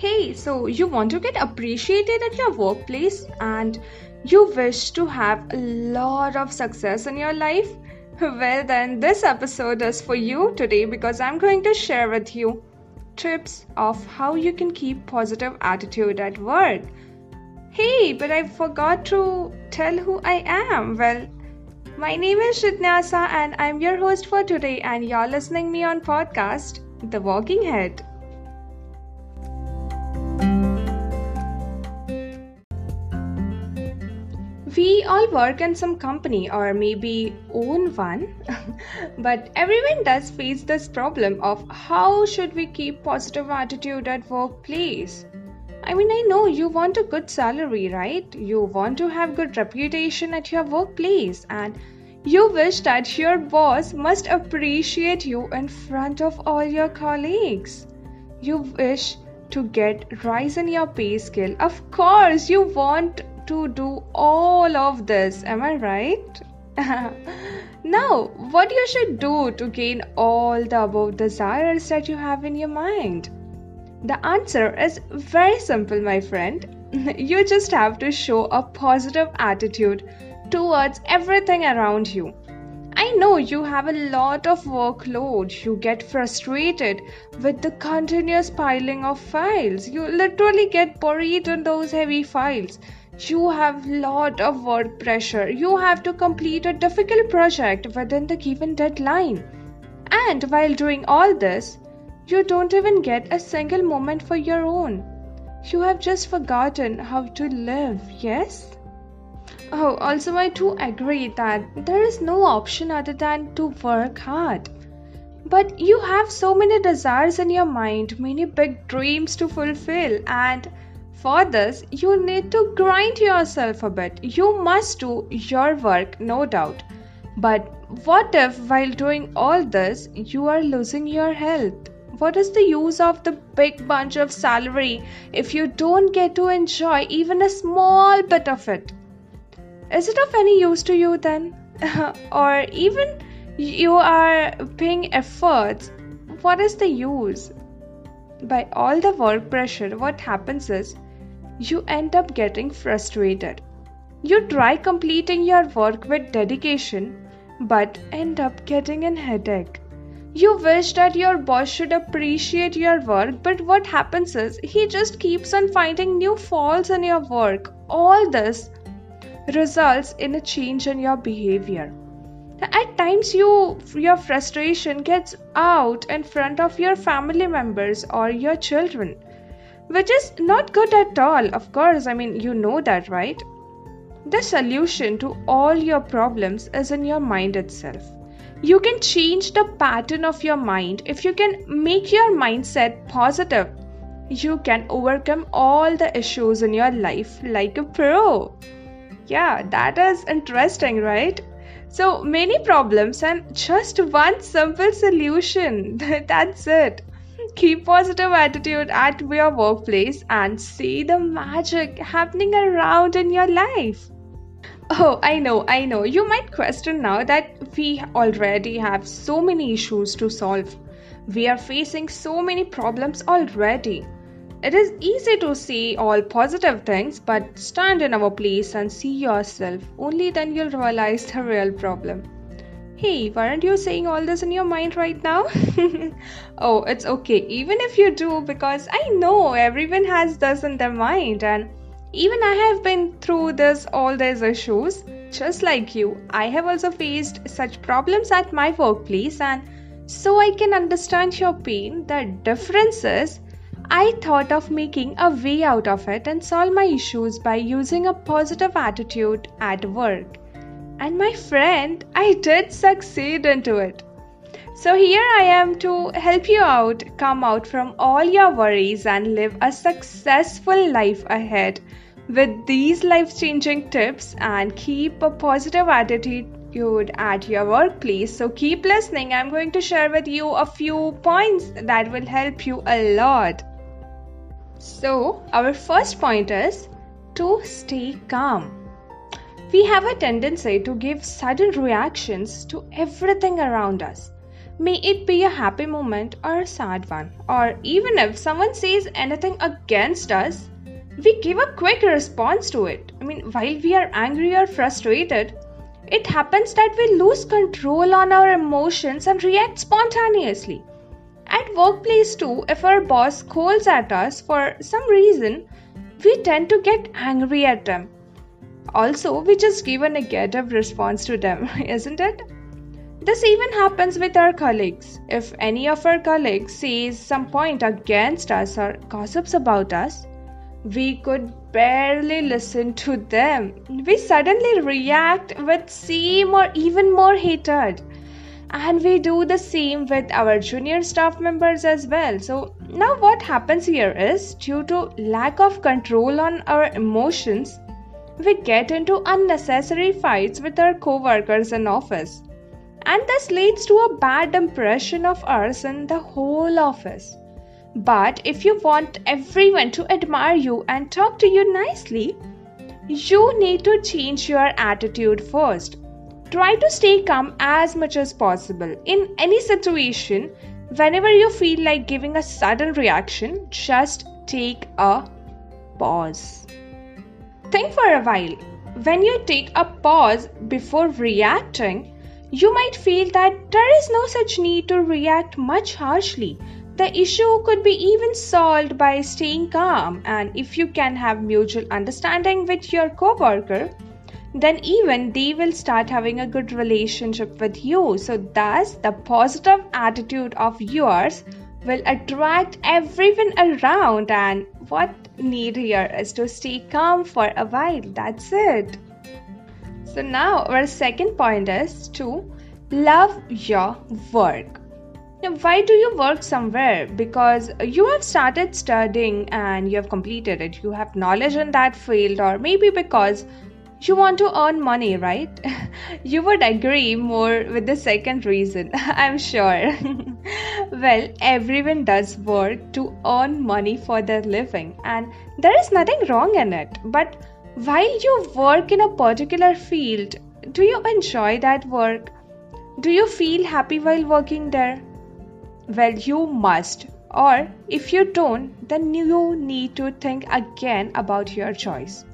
Hey, so you want to get appreciated at your workplace and you wish to have a lot of success in your life? Well, then, this episode is for you today because I'm going to share with you tips of how you can keep positive attitude at work. Hey, but I forgot to tell who I am. Well, my name is Shitnyasa and I'm your host for today and you're listening me on podcast The Walking Head. We all work in some company or maybe own one, but everyone does face this problem of how should we keep positive attitude at workplace. I mean, I know you want a good salary, right? You want to have good reputation at your workplace and you wish that your boss must appreciate you in front of all your colleagues. You wish to get rise in your pay scale. Of course, you want to do all of this. Am I right? now, what you should do to gain all the above desires that you have in your mind? The answer is very simple, my friend. you just have to show a positive attitude towards everything around you. I know you have a lot of workload. You get frustrated with the continuous piling of files. You literally get buried in those heavy files you have lot of work pressure. You have to complete a difficult project within the given deadline. And while doing all this you don't even get a single moment for your own. You have just forgotten how to live yes? Oh also i too agree that there is no option other than to work hard. But you have so many desires in your mind many big dreams to fulfill and for this, you need to grind yourself a bit. You must do your work, no doubt. But what if, while doing all this, you are losing your health? What is the use of the big bunch of salary if you don't get to enjoy even a small bit of it? Is it of any use to you then? or even you are paying efforts, what is the use? By all the work pressure, what happens is you end up getting frustrated. You try completing your work with dedication, but end up getting a headache. You wish that your boss should appreciate your work, but what happens is he just keeps on finding new faults in your work. All this results in a change in your behavior. At times you your frustration gets out in front of your family members or your children which is not good at all. Of course, I mean, you know that, right? The solution to all your problems is in your mind itself. You can change the pattern of your mind if you can make your mindset positive. You can overcome all the issues in your life like a pro. Yeah, that is interesting, right? So many problems and just one simple solution. That's it. Keep positive attitude at your workplace and see the magic happening around in your life. Oh, I know, I know. You might question now that we already have so many issues to solve. We are facing so many problems already. It is easy to see all positive things, but stand in our place and see yourself. Only then you'll realize the real problem. Hey, weren't you saying all this in your mind right now? oh, it's okay. Even if you do, because I know everyone has this in their mind, and even I have been through this all these issues. Just like you, I have also faced such problems at my workplace, and so I can understand your pain. The difference is, I thought of making a way out of it and solve my issues by using a positive attitude at work. And my friend, I did succeed into it. So here I am to help you out, come out from all your worries and live a successful life ahead with these life changing tips and keep a positive attitude at your workplace. So keep listening. I'm going to share with you a few points that will help you a lot. So, our first point is to stay calm. We have a tendency to give sudden reactions to everything around us. May it be a happy moment or a sad one, or even if someone says anything against us, we give a quick response to it. I mean, while we are angry or frustrated, it happens that we lose control on our emotions and react spontaneously. At workplace too, if our boss scolds at us for some reason, we tend to get angry at them. Also, we just give a negative response to them, isn't it? This even happens with our colleagues. If any of our colleagues says some point against us or gossips about us, we could barely listen to them. We suddenly react with same or even more hatred. And we do the same with our junior staff members as well. So now what happens here is due to lack of control on our emotions, we get into unnecessary fights with our co-workers in office and this leads to a bad impression of us in the whole office. But if you want everyone to admire you and talk to you nicely, you need to change your attitude first. Try to stay calm as much as possible. In any situation, whenever you feel like giving a sudden reaction, just take a pause. Think for a while. When you take a pause before reacting, you might feel that there is no such need to react much harshly. The issue could be even solved by staying calm, and if you can have mutual understanding with your coworker, then even they will start having a good relationship with you. So, thus, the positive attitude of yours will attract everyone around. And what need here is to stay calm for a while. That's it. So now our second point is to love your work. Now, why do you work somewhere? Because you have started studying and you have completed it. You have knowledge in that field, or maybe because you want to earn money, right? you would agree more with the second reason, I'm sure. well, everyone does work to earn money for their living, and there is nothing wrong in it. But while you work in a particular field, do you enjoy that work? Do you feel happy while working there? Well, you must. Or if you don't, then you need to think again about your choice.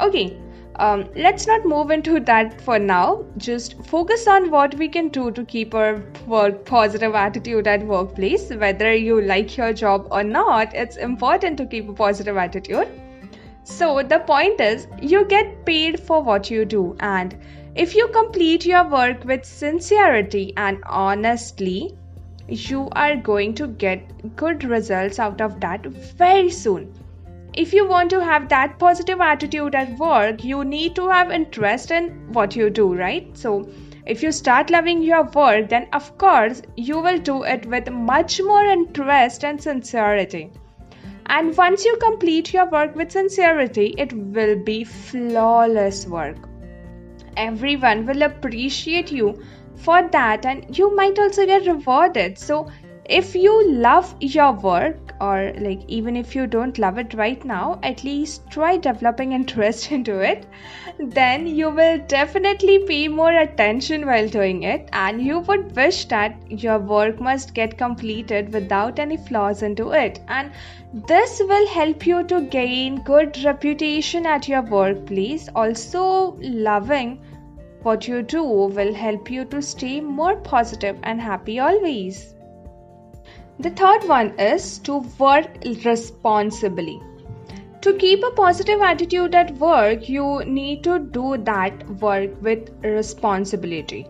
Okay, um, let's not move into that for now. Just focus on what we can do to keep our work positive attitude at workplace. Whether you like your job or not, it's important to keep a positive attitude. So, the point is, you get paid for what you do, and if you complete your work with sincerity and honestly, you are going to get good results out of that very soon. If you want to have that positive attitude at work, you need to have interest in what you do, right? So, if you start loving your work, then of course you will do it with much more interest and sincerity. And once you complete your work with sincerity, it will be flawless work. Everyone will appreciate you for that, and you might also get rewarded. So, if you love your work, or like even if you don't love it right now, at least try developing interest into it, then you will definitely pay more attention while doing it, and you would wish that your work must get completed without any flaws into it. And this will help you to gain good reputation at your workplace. Also, loving what you do will help you to stay more positive and happy always. The third one is to work responsibly. To keep a positive attitude at work, you need to do that work with responsibility.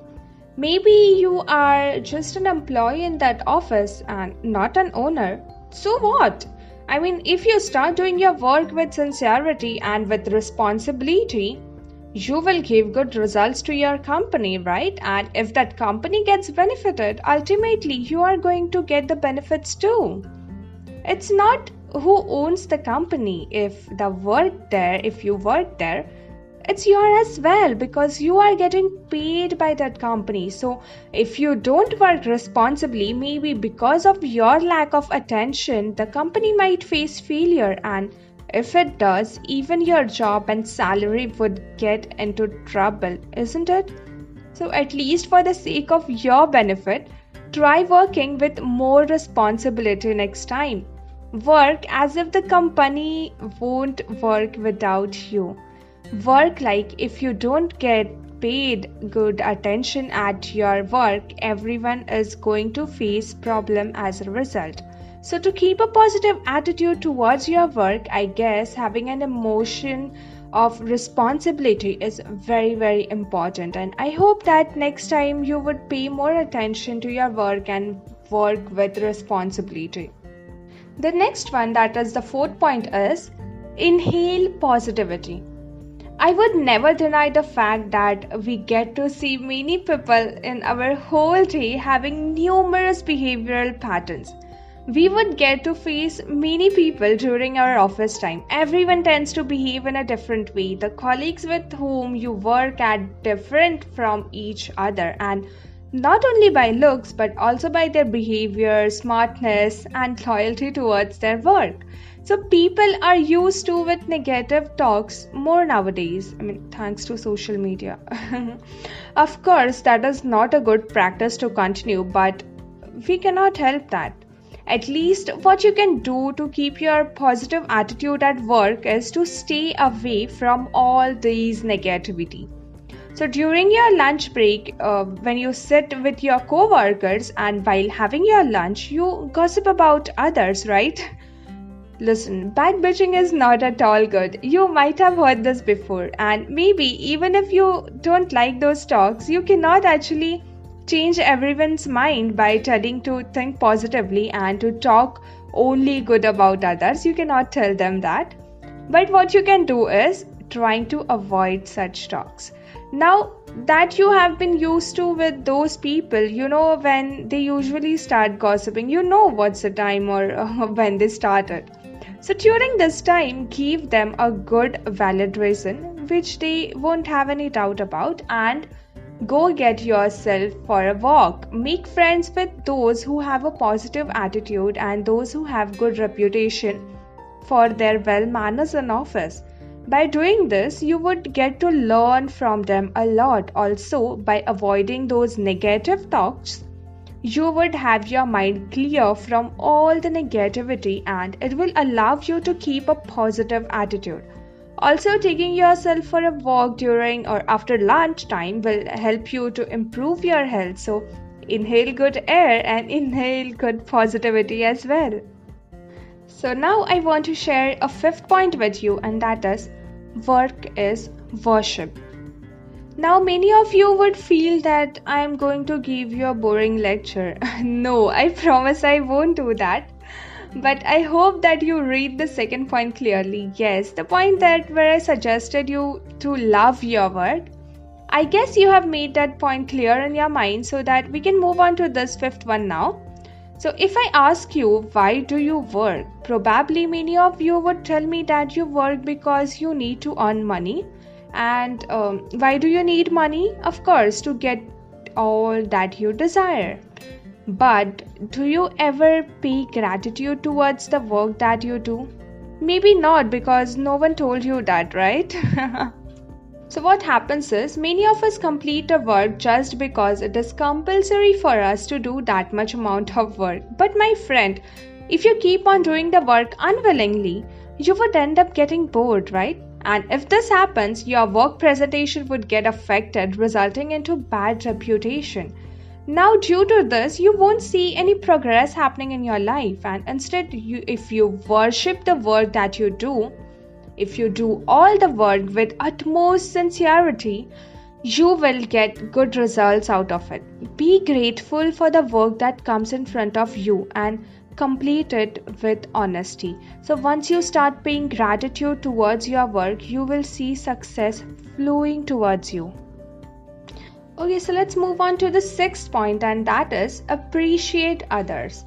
Maybe you are just an employee in that office and not an owner. So what? I mean, if you start doing your work with sincerity and with responsibility, you will give good results to your company, right? And if that company gets benefited, ultimately you are going to get the benefits too. It's not who owns the company. If the work there, if you work there, it's your as well because you are getting paid by that company. So if you don't work responsibly, maybe because of your lack of attention, the company might face failure and if it does, even your job and salary would get into trouble, isn't it? So, at least for the sake of your benefit, try working with more responsibility next time. Work as if the company won't work without you. Work like if you don't get paid good attention at your work, everyone is going to face problem as a result. So to keep a positive attitude towards your work, I guess having an emotion of responsibility is very very important and I hope that next time you would pay more attention to your work and work with responsibility. The next one, that is the fourth point, is inhale positivity. I would never deny the fact that we get to see many people in our whole day having numerous behavioral patterns. We would get to face many people during our office time. Everyone tends to behave in a different way. The colleagues with whom you work are different from each other, and not only by looks but also by their behavior, smartness, and loyalty towards their work. So people are used to with negative talks more nowadays. I mean, thanks to social media. of course, that is not a good practice to continue, but we cannot help that. At least, what you can do to keep your positive attitude at work is to stay away from all these negativity. So during your lunch break, uh, when you sit with your co-workers and while having your lunch, you gossip about others, right? Listen, back bitching is not at all good. You might have heard this before, and maybe even if you don't like those talks, you cannot actually change everyone's mind by telling to think positively and to talk only good about others. You cannot tell them that. But what you can do is trying to avoid such talks now that you have been used to with those people you know when they usually start gossiping you know what's the time or uh, when they started so during this time give them a good valid reason which they won't have any doubt about and go get yourself for a walk make friends with those who have a positive attitude and those who have good reputation for their well manners in office by doing this, you would get to learn from them a lot. Also, by avoiding those negative thoughts, you would have your mind clear from all the negativity and it will allow you to keep a positive attitude. Also, taking yourself for a walk during or after lunch time will help you to improve your health. So, inhale good air and inhale good positivity as well. So now I want to share a fifth point with you, and that is work is worship. Now, many of you would feel that I am going to give you a boring lecture. no, I promise I won't do that. But I hope that you read the second point clearly. Yes, the point that where I suggested you to love your work. I guess you have made that point clear in your mind so that we can move on to this fifth one now. So, if I ask you, why do you work? Probably many of you would tell me that you work because you need to earn money. And um, why do you need money? Of course, to get all that you desire. But do you ever pay gratitude towards the work that you do? Maybe not because no one told you that, right? So, what happens is many of us complete a work just because it is compulsory for us to do that much amount of work. But, my friend, if you keep on doing the work unwillingly, you would end up getting bored, right? And if this happens, your work presentation would get affected, resulting into bad reputation. Now, due to this, you won't see any progress happening in your life, and instead, you, if you worship the work that you do, if you do all the work with utmost sincerity, you will get good results out of it. Be grateful for the work that comes in front of you and complete it with honesty. So, once you start paying gratitude towards your work, you will see success flowing towards you. Okay, so let's move on to the sixth point, and that is appreciate others.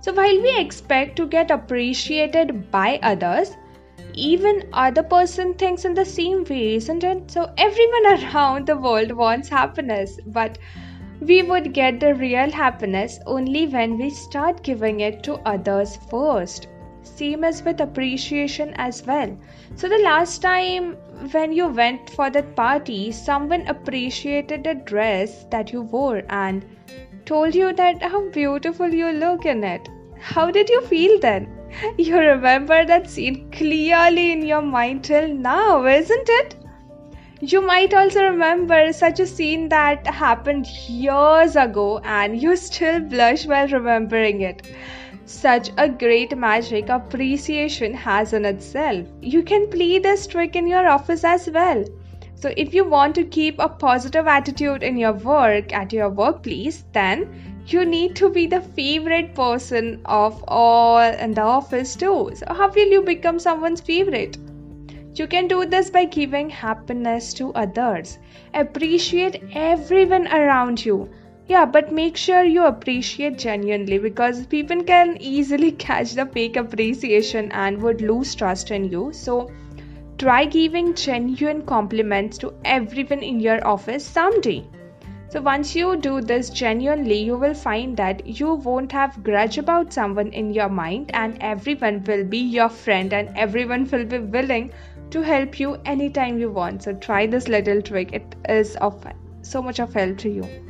So, while we expect to get appreciated by others, even other person thinks in the same way isn't it so everyone around the world wants happiness but we would get the real happiness only when we start giving it to others first same as with appreciation as well so the last time when you went for that party someone appreciated the dress that you wore and told you that how beautiful you look in it. How did you feel then? You remember that scene clearly in your mind till now, isn't it? You might also remember such a scene that happened years ago and you still blush while remembering it. Such a great magic appreciation has in itself. You can play this trick in your office as well. So, if you want to keep a positive attitude in your work at your workplace, then you need to be the favorite person of all in the office too. So, how will you become someone's favorite? You can do this by giving happiness to others. Appreciate everyone around you. Yeah, but make sure you appreciate genuinely because people can easily catch the fake appreciation and would lose trust in you. So, try giving genuine compliments to everyone in your office someday. So, once you do this genuinely, you will find that you won't have grudge about someone in your mind, and everyone will be your friend, and everyone will be willing to help you anytime you want. So try this little trick. It is of so much of help to you.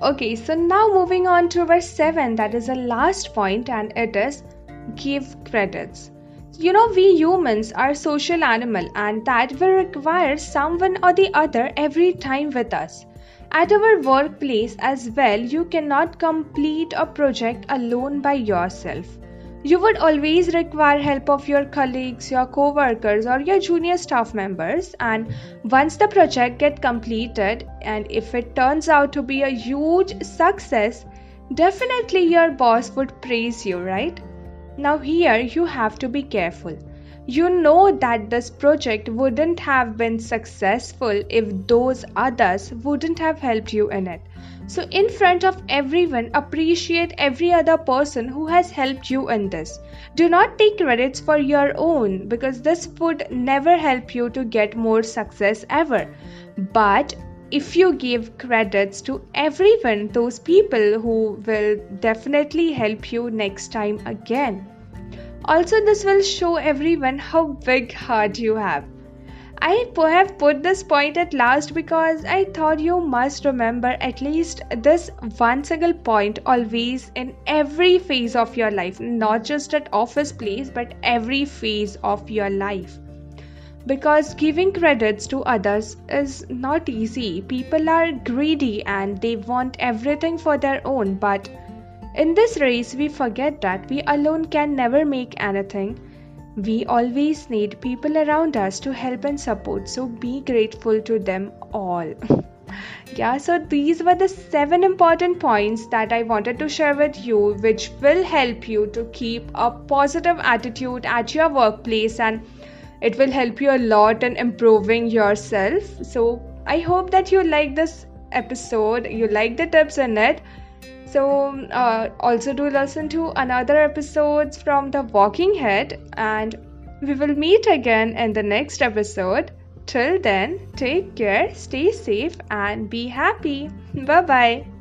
Okay, so now moving on to verse 7, that is the last point, and it is give credits. You know, we humans are social animal and that will require someone or the other every time with us. At our workplace as well, you cannot complete a project alone by yourself you would always require help of your colleagues your co-workers or your junior staff members and once the project get completed and if it turns out to be a huge success definitely your boss would praise you right? Now here you have to be careful you know that this project wouldn't have been successful if those others wouldn't have helped you in it so, in front of everyone, appreciate every other person who has helped you in this. Do not take credits for your own because this would never help you to get more success ever. But if you give credits to everyone, those people who will definitely help you next time again. Also, this will show everyone how big heart you have. I have put this point at last because I thought you must remember at least this one single point always in every phase of your life, not just at office place, but every phase of your life. Because giving credits to others is not easy. People are greedy and they want everything for their own, but in this race, we forget that we alone can never make anything we always need people around us to help and support, so be grateful to them all. yeah, so these were the seven important points that I wanted to share with you, which will help you to keep a positive attitude at your workplace and it will help you a lot in improving yourself. So, I hope that you like this episode, you like the tips in it so, uh, also do listen to another episodes from the Walking Head, and we will meet again in the next episode. Till then, take care, stay safe, and be happy. Bye bye.